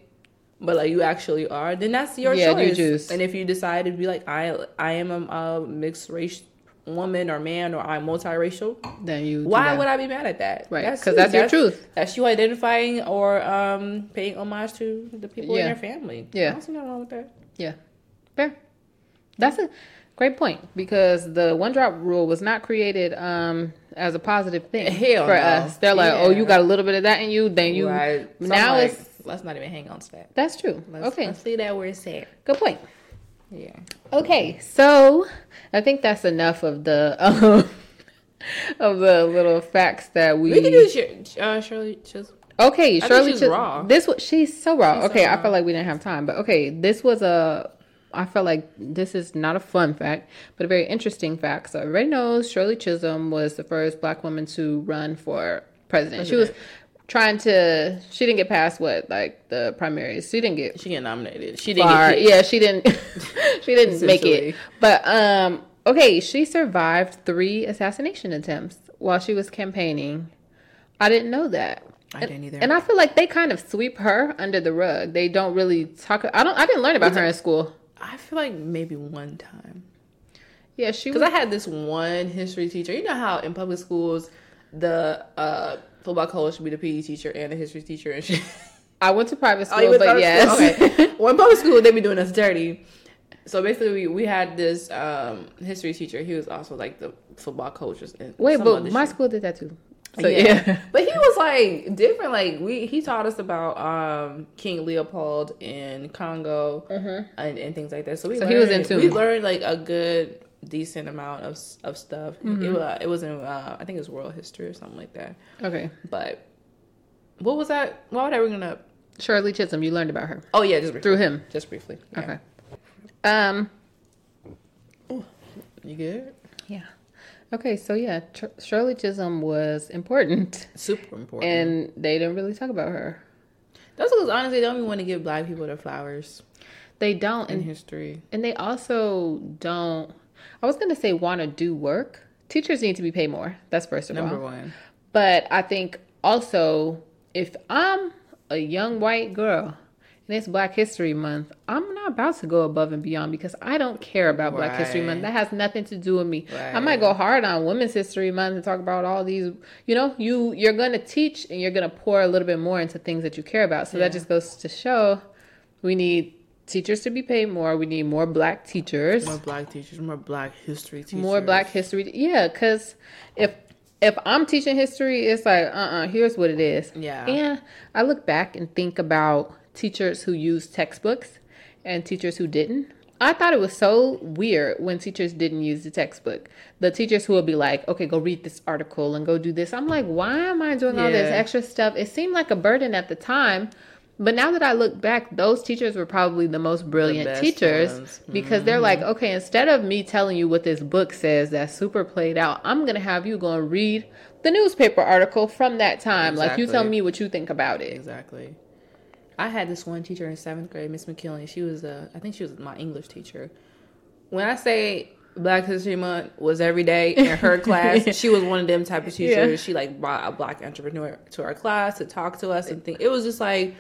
But like you actually are, then that's your Yeah, you choice. choose. And if you decide to be like I, I am a, a mixed race woman or man, or I'm multiracial, Then you. Why would I be mad at that? Right, because that's your truth. That's you identifying or um, paying homage to the people Yeah. in your family. Yeah. I don't see nothing wrong with that. Yeah. Fair. That's a great point because the one drop rule was not created um as a positive thing Hell for no. us. They're like, oh, you got a little bit of that in you, then you right. Now like, it's let's not even hang on to that. that's true. Let's, okay. let's leave that where it's at. Good point. Yeah. Okay, so I think that's enough of the um, of the little facts that we. We can do uh, Shirley Chisholm. okay, think Shirley she's Chis- raw. This was she's so raw. She's so okay, I raw. felt like we didn't have time, but okay, this was a. I felt like this is not a fun fact, but a very interesting fact. So everybody knows Shirley Chisholm was the first black woman to run for president. She was trying to. She didn't get past what like the primaries. She didn't get She get nominated. She didn't far. get. Yeah, she didn't. she didn't make it. But um, okay, she survived three assassination attempts while she was campaigning. I didn't know that. I didn't either. And I feel like they kind of sweep her under the rug. They don't really talk. I don't. I didn't learn about her in school. I feel like maybe one time. Yeah, she Because. I had this one history teacher. You know how in public schools, the uh, football coach should be the PE teacher and the history teacher and shit. I went to private Oh, school, went but yes. school? Okay. well, in public school, they be doing us dirty. So basically, we, we had this um, history teacher. He was also like the football coach. And Wait, but my shit. school did that too. So yeah. yeah. but he was like different. Like we, he taught us about um, King Leopold in Congo and, and things like that. So we Mm-hmm. So learned, he was in tune. We learned like a good decent amount of of stuff. Mm-hmm. It was it was in uh, I think it was world history or something like that. Okay. But what was that? Why would I bring it up? Shirley Chisholm, you learned about her Oh yeah, just briefly. through him. Just briefly. Yeah. Okay. Um. You good? Yeah. Okay, so yeah, Tr- Shirley Chisholm was important, Super important. and they didn't really talk about her. That's because honestly, they don't even want to give black people their flowers They don't, in and, history. and they also don't. I was gonna say want to do work. Teachers need to be paid more. That's first of Number all. Number one. But I think also if I'm a young white girl and it's Black History Month, I'm not about to go above and beyond because I don't care about Black History Month. That has nothing to do with me. I might go hard on Women's History Month and talk about all these. You know, you you're gonna teach and you're gonna pour a little bit more into things that you care about. So Yeah. that just goes to show we need teachers to be paid more. We need more black teachers. More black teachers, more black history teachers. More black history. Yeah, because if if I'm teaching history, it's like, uh uh here's what it is. Yeah. And I look back and think about teachers who used textbooks and teachers who didn't. I thought it was so weird when teachers didn't use the textbook. The teachers who would be like, okay, go read this article and go do this. I'm like, why am I doing all this extra stuff? It seemed like a burden at the time. But now that I look back, those teachers were probably the most brilliant best teachers ones. because they're mm-hmm. like, okay, instead of me telling you what this book says that's super played out, I'm going to have you go and read the newspaper article from that time. Like, you tell me what you think about it. Exactly. I had this one teacher in seventh grade, Miss McKinley. She was a, I think she was my English teacher. When I say Black History Month was every day in her class, she was one of them type of teachers. Yeah. She like brought a black entrepreneur to our class to talk to us and think. It was just like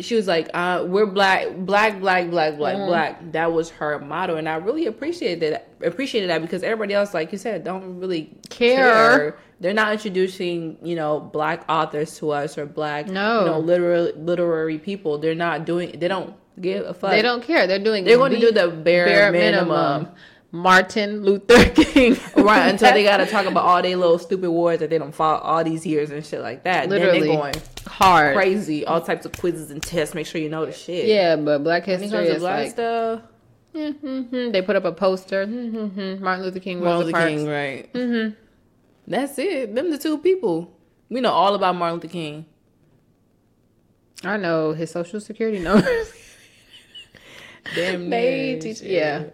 she was like, uh, "We're black, black, black, black, black, Mm-hmm. black." That was her motto, and I really appreciated that. Appreciated that because everybody else, like you said, don't really Care. They're not introducing, you know, black authors to us or black, No. you know, literary literary people. They're not doing. They don't give a fuck. They don't care. They're doing They're going to do the bare, minimum. Martin Luther King. Right, until they got to talk about all their little stupid wars that they don't fought all these years and shit like that. Literally. Then they're going hard. crazy, all types of quizzes and tests. Make sure you know the shit. Yeah, but Black History is black like stuff, mhm, they put up a poster. mhm, Martin Luther King. Martin Luther Parks. King, right? Mm-hmm. That's it. Them the two people. We know all about Martin Luther King. I know his social security numbers. Damn, they teach. Yeah.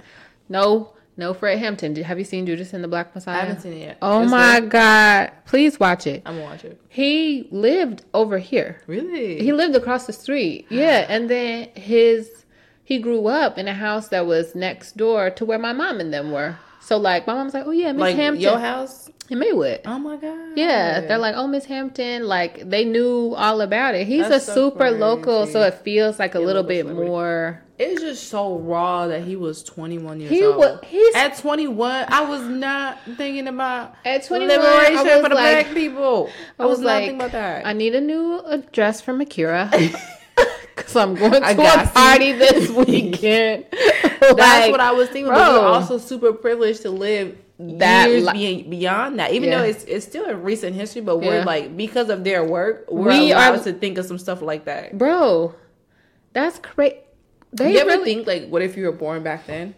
No, no. Fred Hampton. Did- Have you seen Judas and the Black Messiah? I haven't seen it yet. Oh It's my good? God! Please watch it. I'm gonna watch it. He lived over here. Really? He lived across the street. Yeah, and then his he grew up in a house that was next door to where my mom and them were. So like my mom's like, oh yeah, Miss like Hampton your house? in Maywood. Oh my god. Yeah, they're like, oh, Miss Hampton. Like they knew all about it. He's That's a so super local, so it feels like a little bit celebrity. more. It's just so raw that he was 21 years He old. wa- he's- At 21, I was not thinking about At 21, liberation for the like- black people. I, was, not thinking about that. I need a new address from Akira. Cause I'm going I to got a you. party this weekend. That's what I was thinking. But we're also super privileged to live That years li- beyond that. Even Yeah. though it's it's still a recent history, but we're Yeah. like because of their work, we're We allowed are- to think of some stuff like that. bro. That's crazy. They you ever really- think like, what if you were born back then?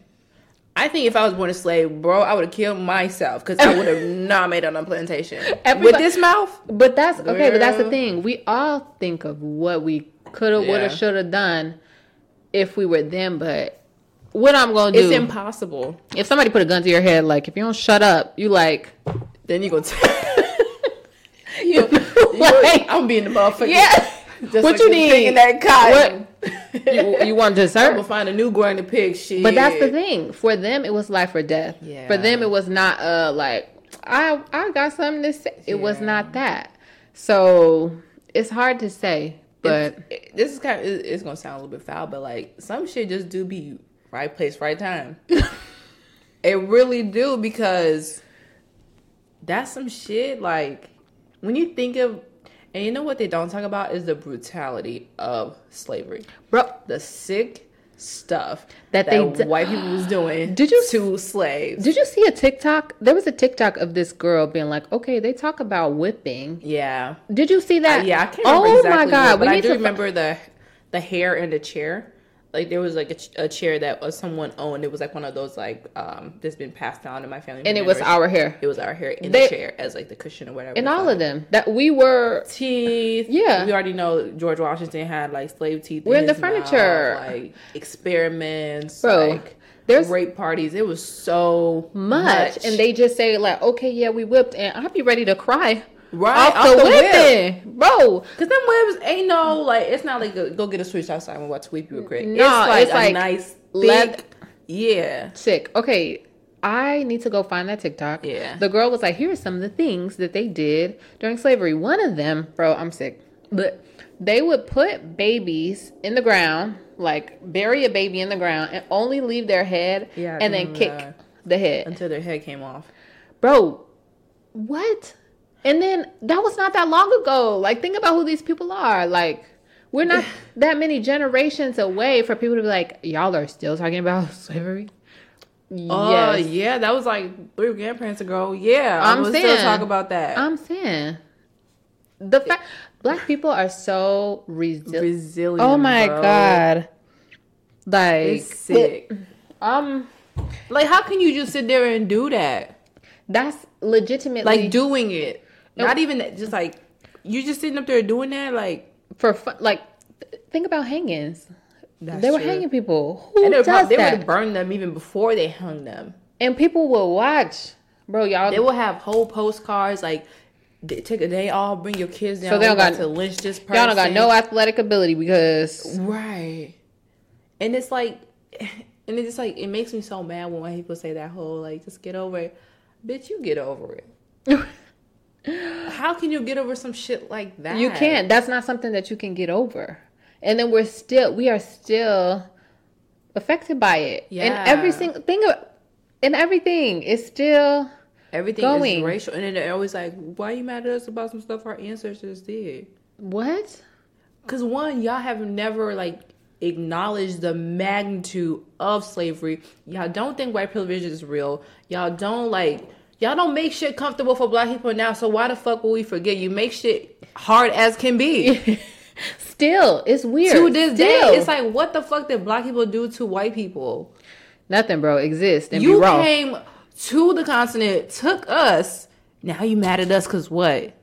I think if I was born a slave, bro, I would have killed myself because I would have not made it on a plantation with this mouth. But that's okay. But that's the thing. We all think of what we coulda, woulda, shoulda done if we were them. But what I'm gonna do? It's impossible. if somebody put a gun to your head, like if you don't shut up, you like, Then you go. T- you, like, I'm being the motherfucker. yeah. Just what like you need? that cotton. You, you want I'm dessert? gonna find a new the pig. Shit. But that's the thing. For them, it was life or death. Yeah. For them, it was not uh like I I got something to say. It was not that. So it's hard to say. But It's- this is kind of it- it's gonna sound a little bit foul, but like some shit just do be right place, right time. it really do because that's some shit. Like when you think of, and you know what they don't talk about is the brutality of slavery, bro, the sick stuff That that, they white people was doing. Did you to slaves? did you see a TikTok? There was a TikTok of this girl being like, "Okay, they talk about whipping." yeah, Did you see that? Yeah, I can't oh exactly. my god, what, but we I need do to remember the the hair in the chair. Like there was like a, ch- a chair that was someone owned. It was like one of those like um that's been passed down in my family. and it was our hair It was our hair in They- the chair as like the cushion or whatever. and all of them that we were. teeth. Yeah. we already know George Washington had like slave teeth. We're in the his mouth, furniture. like experiments, Bro, like there's- rape parties. It was so Much. and they just say like, okay, yeah, we whipped, and I'd be ready to cry right off, the, whipping, bro. Cause them whips ain't no like it's not like a, go get a switch outside and watch sweep you a quick. No, it's like it's a like nice thick, yeah. Sick. Okay, I need to go find that TikTok. Yeah. The girl was like, here are some of the things that they did during slavery. One of them, bro, I'm sick. But they would put babies in the ground, like bury a baby in the ground, and only leave their head Yeah, and then kick that. the head. Until their head came off. Bro, what? And then that was not that long ago. Like, think about who these people are. Like, we're not that many generations away for people to be like, y'all are still talking about slavery. Oh yeah, that was like three grandparents ago. Yeah, I'm I'm saying- still talk about that. I'm saying the fact black people are so resilient. Resilient. Oh my bro. god, like it's sick. um, like, how can you just sit there and do that? that's legitimately Like doing it, not even that, just like you just sitting up there doing that. Like for fun. Like th- think about hangings. That's they were true. hanging people. Who and they, does prob- they would burned them even before they hung them. and people will watch, bro. Y'all They will have whole postcards like. Take a day off, bring your kids down. So they don't got- to lynch this person. y'all don't got no athletic ability because Right. And it's like, and it's just like, it makes me so mad when white people say that whole, like, just get over it. Bitch, you get over it. How can you get over some shit like that? You can't. That's not something that you can get over. And then we're still, we are still affected by it. Yeah. And every single thing, and everything is still. Everything going. is racial. And then they're always like, why are you mad at us about some stuff our ancestors did? What? Because one, y'all have never, like, acknowledged the magnitude of slavery. Y'all don't think white privilege is real. Y'all don't, like, y'all don't make shit comfortable for black people now. So why the fuck will we forget? You make shit hard as can be. Still, it's weird. to this Still. day, it's like, what the fuck did black people do to white people? nothing, bro. Exist and you be raw. came to the continent, took us. Now you mad at us because what?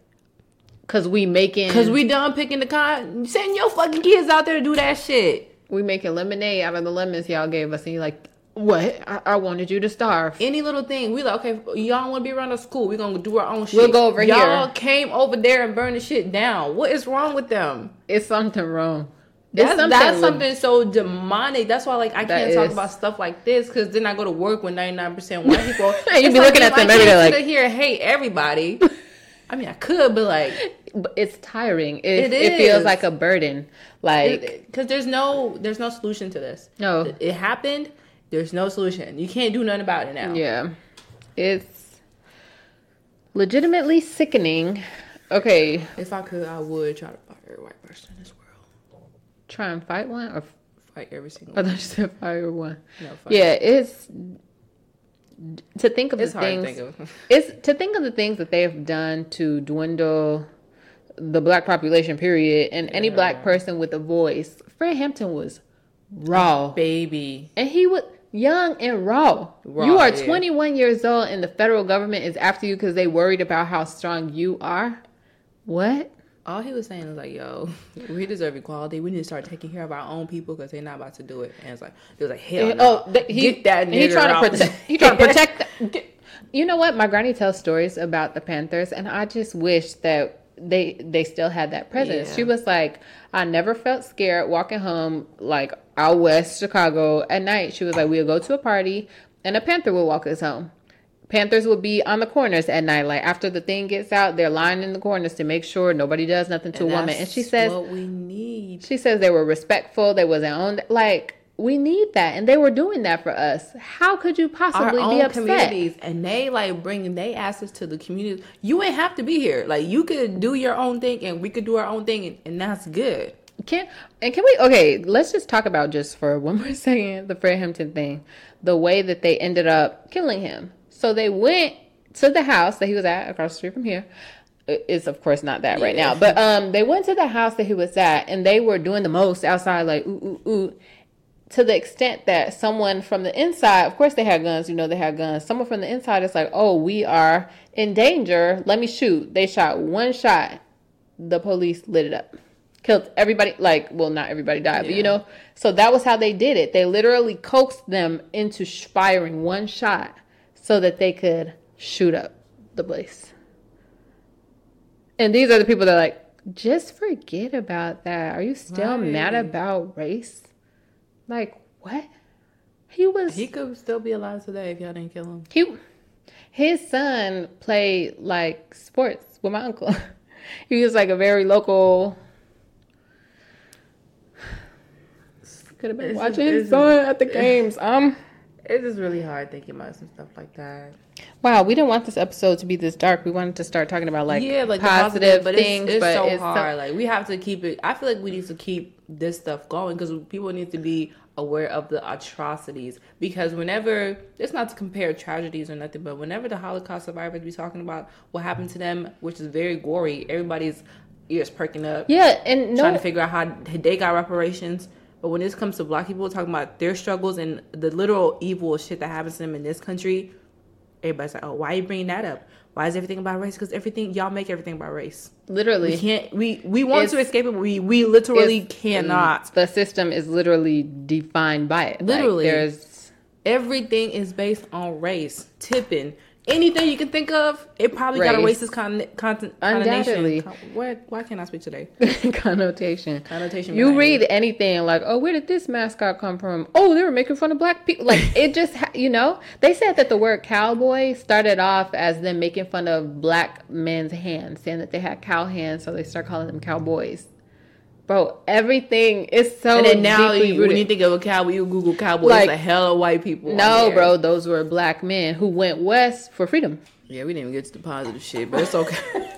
Cause we making, Because we done picking the con. Send your fucking kids out there to do that shit. we making lemonade out of the lemons y'all gave us, and you're like, what? I, I wanted you to starve. Any little thing, we like, okay, y'all want to be around the school. we to do our own shit. We'll go over here. y'all came over there and burned the shit down. What is wrong with them? It's something wrong. It's That's something that's something so demonic. That's why, like, I can't talk is. about stuff like this because then I go to work with ninety nine percent white people. And you be looking at them every day like- here and hate everybody. I mean, I could, but like, But it's tiring. It, It it, feels like a burden. Like because there's no there's no solution to this. no, It- It happened. There's no solution. You can't do nothing about it now. yeah, it's legitimately sickening. Okay, If I could, I would try to fight every white person in this world. try and fight one, or Fight every single. I thought you said fire one. No, fight. Yeah, it's to think of it's the hard things. to think of. It's to think of the things that they have done to dwindle the black population. Period, and any black person with a voice. Fred Hampton was raw. Baby, And he was young and raw. Raw, you are yeah. 21 years old and the federal government is after you because they worried about how strong you are. What? all he was saying was like, "Yo, we deserve equality. We need to start taking care of our own people because they're not about to do it." And it's like, it was like, "Hell, oh, no. Oh, th- he, get that he trying to protect. He trying to protect. the- get- you know what? My granny tells stories about the Panthers, and I just wish that they they still had that presence. Yeah. She was like, I never felt scared walking home like out west Chicago at night. She was like, we'll go to a party, and a Panther will walk us home. Panthers will be on the corners at night. Like after the thing gets out, they're lying in the corners to make sure nobody does nothing to a woman. And she says, what we need." she says they were respectful. They wasn't on like we need that, and they were doing that for us. How could you Our possibly own be upset? communities, and they like bringing they asses to the community. You ain't have to be here. Like you could do your own thing, and we could do our own thing, and, and that's good. Can and can we? Okay, let's just talk about just for one more second the Fred Hampton thing, the way that they ended up killing him. So they went to the house that he was at across the street from here. It's of course not that right Yeah. now, but um, they went to the house that he was at, and they were doing the most outside, like ooh ooh ooh, to the extent that someone from the inside, of course they had guns, you know they had guns. Someone from the inside is like, oh, we are in danger. Let me shoot. They shot one shot. The police lit it up, killed everybody. Like, well, not everybody died, but you know. So that was how they did it. They literally coaxed them into firing one shot so that they could shoot up the place. And these are the people that are like, just forget about that. Are you still mad about race? Like what? He was He could still be alive today if y'all didn't kill him. he his son played like sports with my uncle. he was like a very local could have been It's watching just- his it's son at the games. Um It's just really hard thinking about some stuff like that. Wow, we didn't want this episode to be this dark. We wanted to start talking about like yeah, like positive, but things, it's, it's but so it's so- hard. like we have to keep it. I feel like we need to keep this stuff going because people need to be aware of the atrocities. Because whenever it's not to compare tragedies or nothing, but whenever the Holocaust survivors be talking about what happened to them, which is very gory, everybody's ears perking up, yeah, and trying to figure out how they got reparations. But when this comes to black people talking about their struggles and the literal evil shit that happens to them in this country, everybody's like, "Oh, why are you bringing that up? Why is everything about race? Because everything y'all make everything about race. Literally, We can't. We we want to escape it, but we we literally cannot. The system is literally defined by it. Like, Literally. there's Everything is based on race. Tipping. Anything you can think of, it probably got a racist con- con- Undoubtedly. connotation. Con- what? Why can't I speak today? connotation. Connotation. You read it. anything like, oh, where did this mascot come from? Oh, they were making fun of black people. Like it just, you know, they said that the word cowboy started off as them making fun of black men's hands, saying that they had cow hands, so they start calling them cowboys. Bro, everything is so. And then now, you, when you think of a cowboy, you Google cowboy. Like- a hell of white people. no, bro, those were black men who went west for freedom. Yeah, we didn't even get to the positive shit, but it's okay.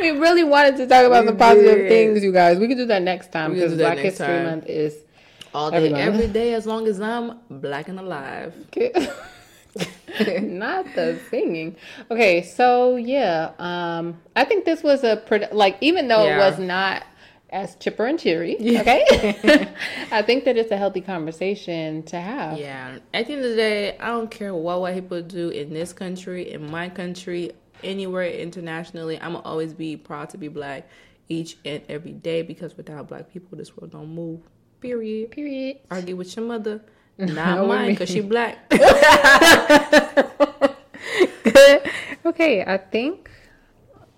We really wanted to talk about We the positive did. things, you guys. We can do that next time because Black History time. Month is All day, Every every day, as long as I'm black and alive. Okay. not the singing. Okay, so yeah, um, I think this was a pretty like even though Yeah. it was not as chipper and cheery. Yeah. Okay, I think that it's a healthy conversation to have. Yeah. At the end of the day, I don't care what white people do in this country, in my country, anywhere internationally. I'm gonna always be proud to be black each and every day because without black people, this world don't move. Period. Period. Argue with your mother, Not not mine, because she black. okay, I think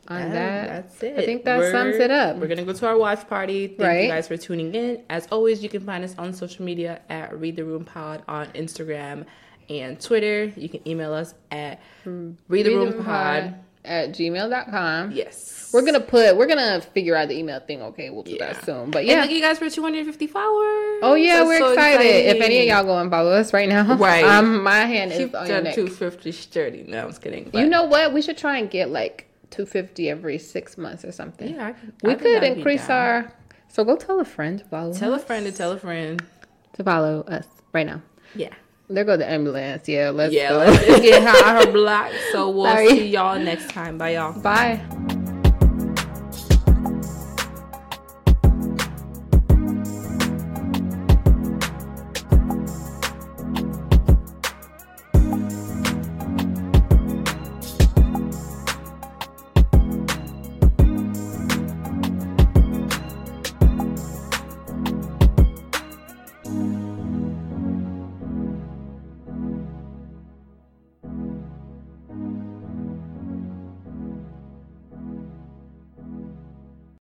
on that, that's it. I think that sums it up. We're gonna go to our watch party. Thank Right. you guys for tuning in. As always, you can find us on social media at Read the Room Pod on Instagram and Twitter. You can email us at Read the Room Pod. at gmail.com. Yes, We're gonna put we're gonna figure out the email thing. Okay, we'll do Yeah. that soon. But Yeah. thank you guys for 250 followers. Oh yeah, That's we're so excited. If any of y'all go and follow us right now, Right. Um, my hand is on your neck. 250 sturdy. No, I'm just kidding. but- You know what? We should try and get like 250 every six months or something. yeah, I we I could increase our. So go tell a friend to follow. Tell a friend to tell a friend. to follow us right now. Yeah. There go the ambulance. Yeah, let's Yeah, go. let's, let's get her, her block. So we'll Sorry. see y'all next time. Bye, y'all. Bye.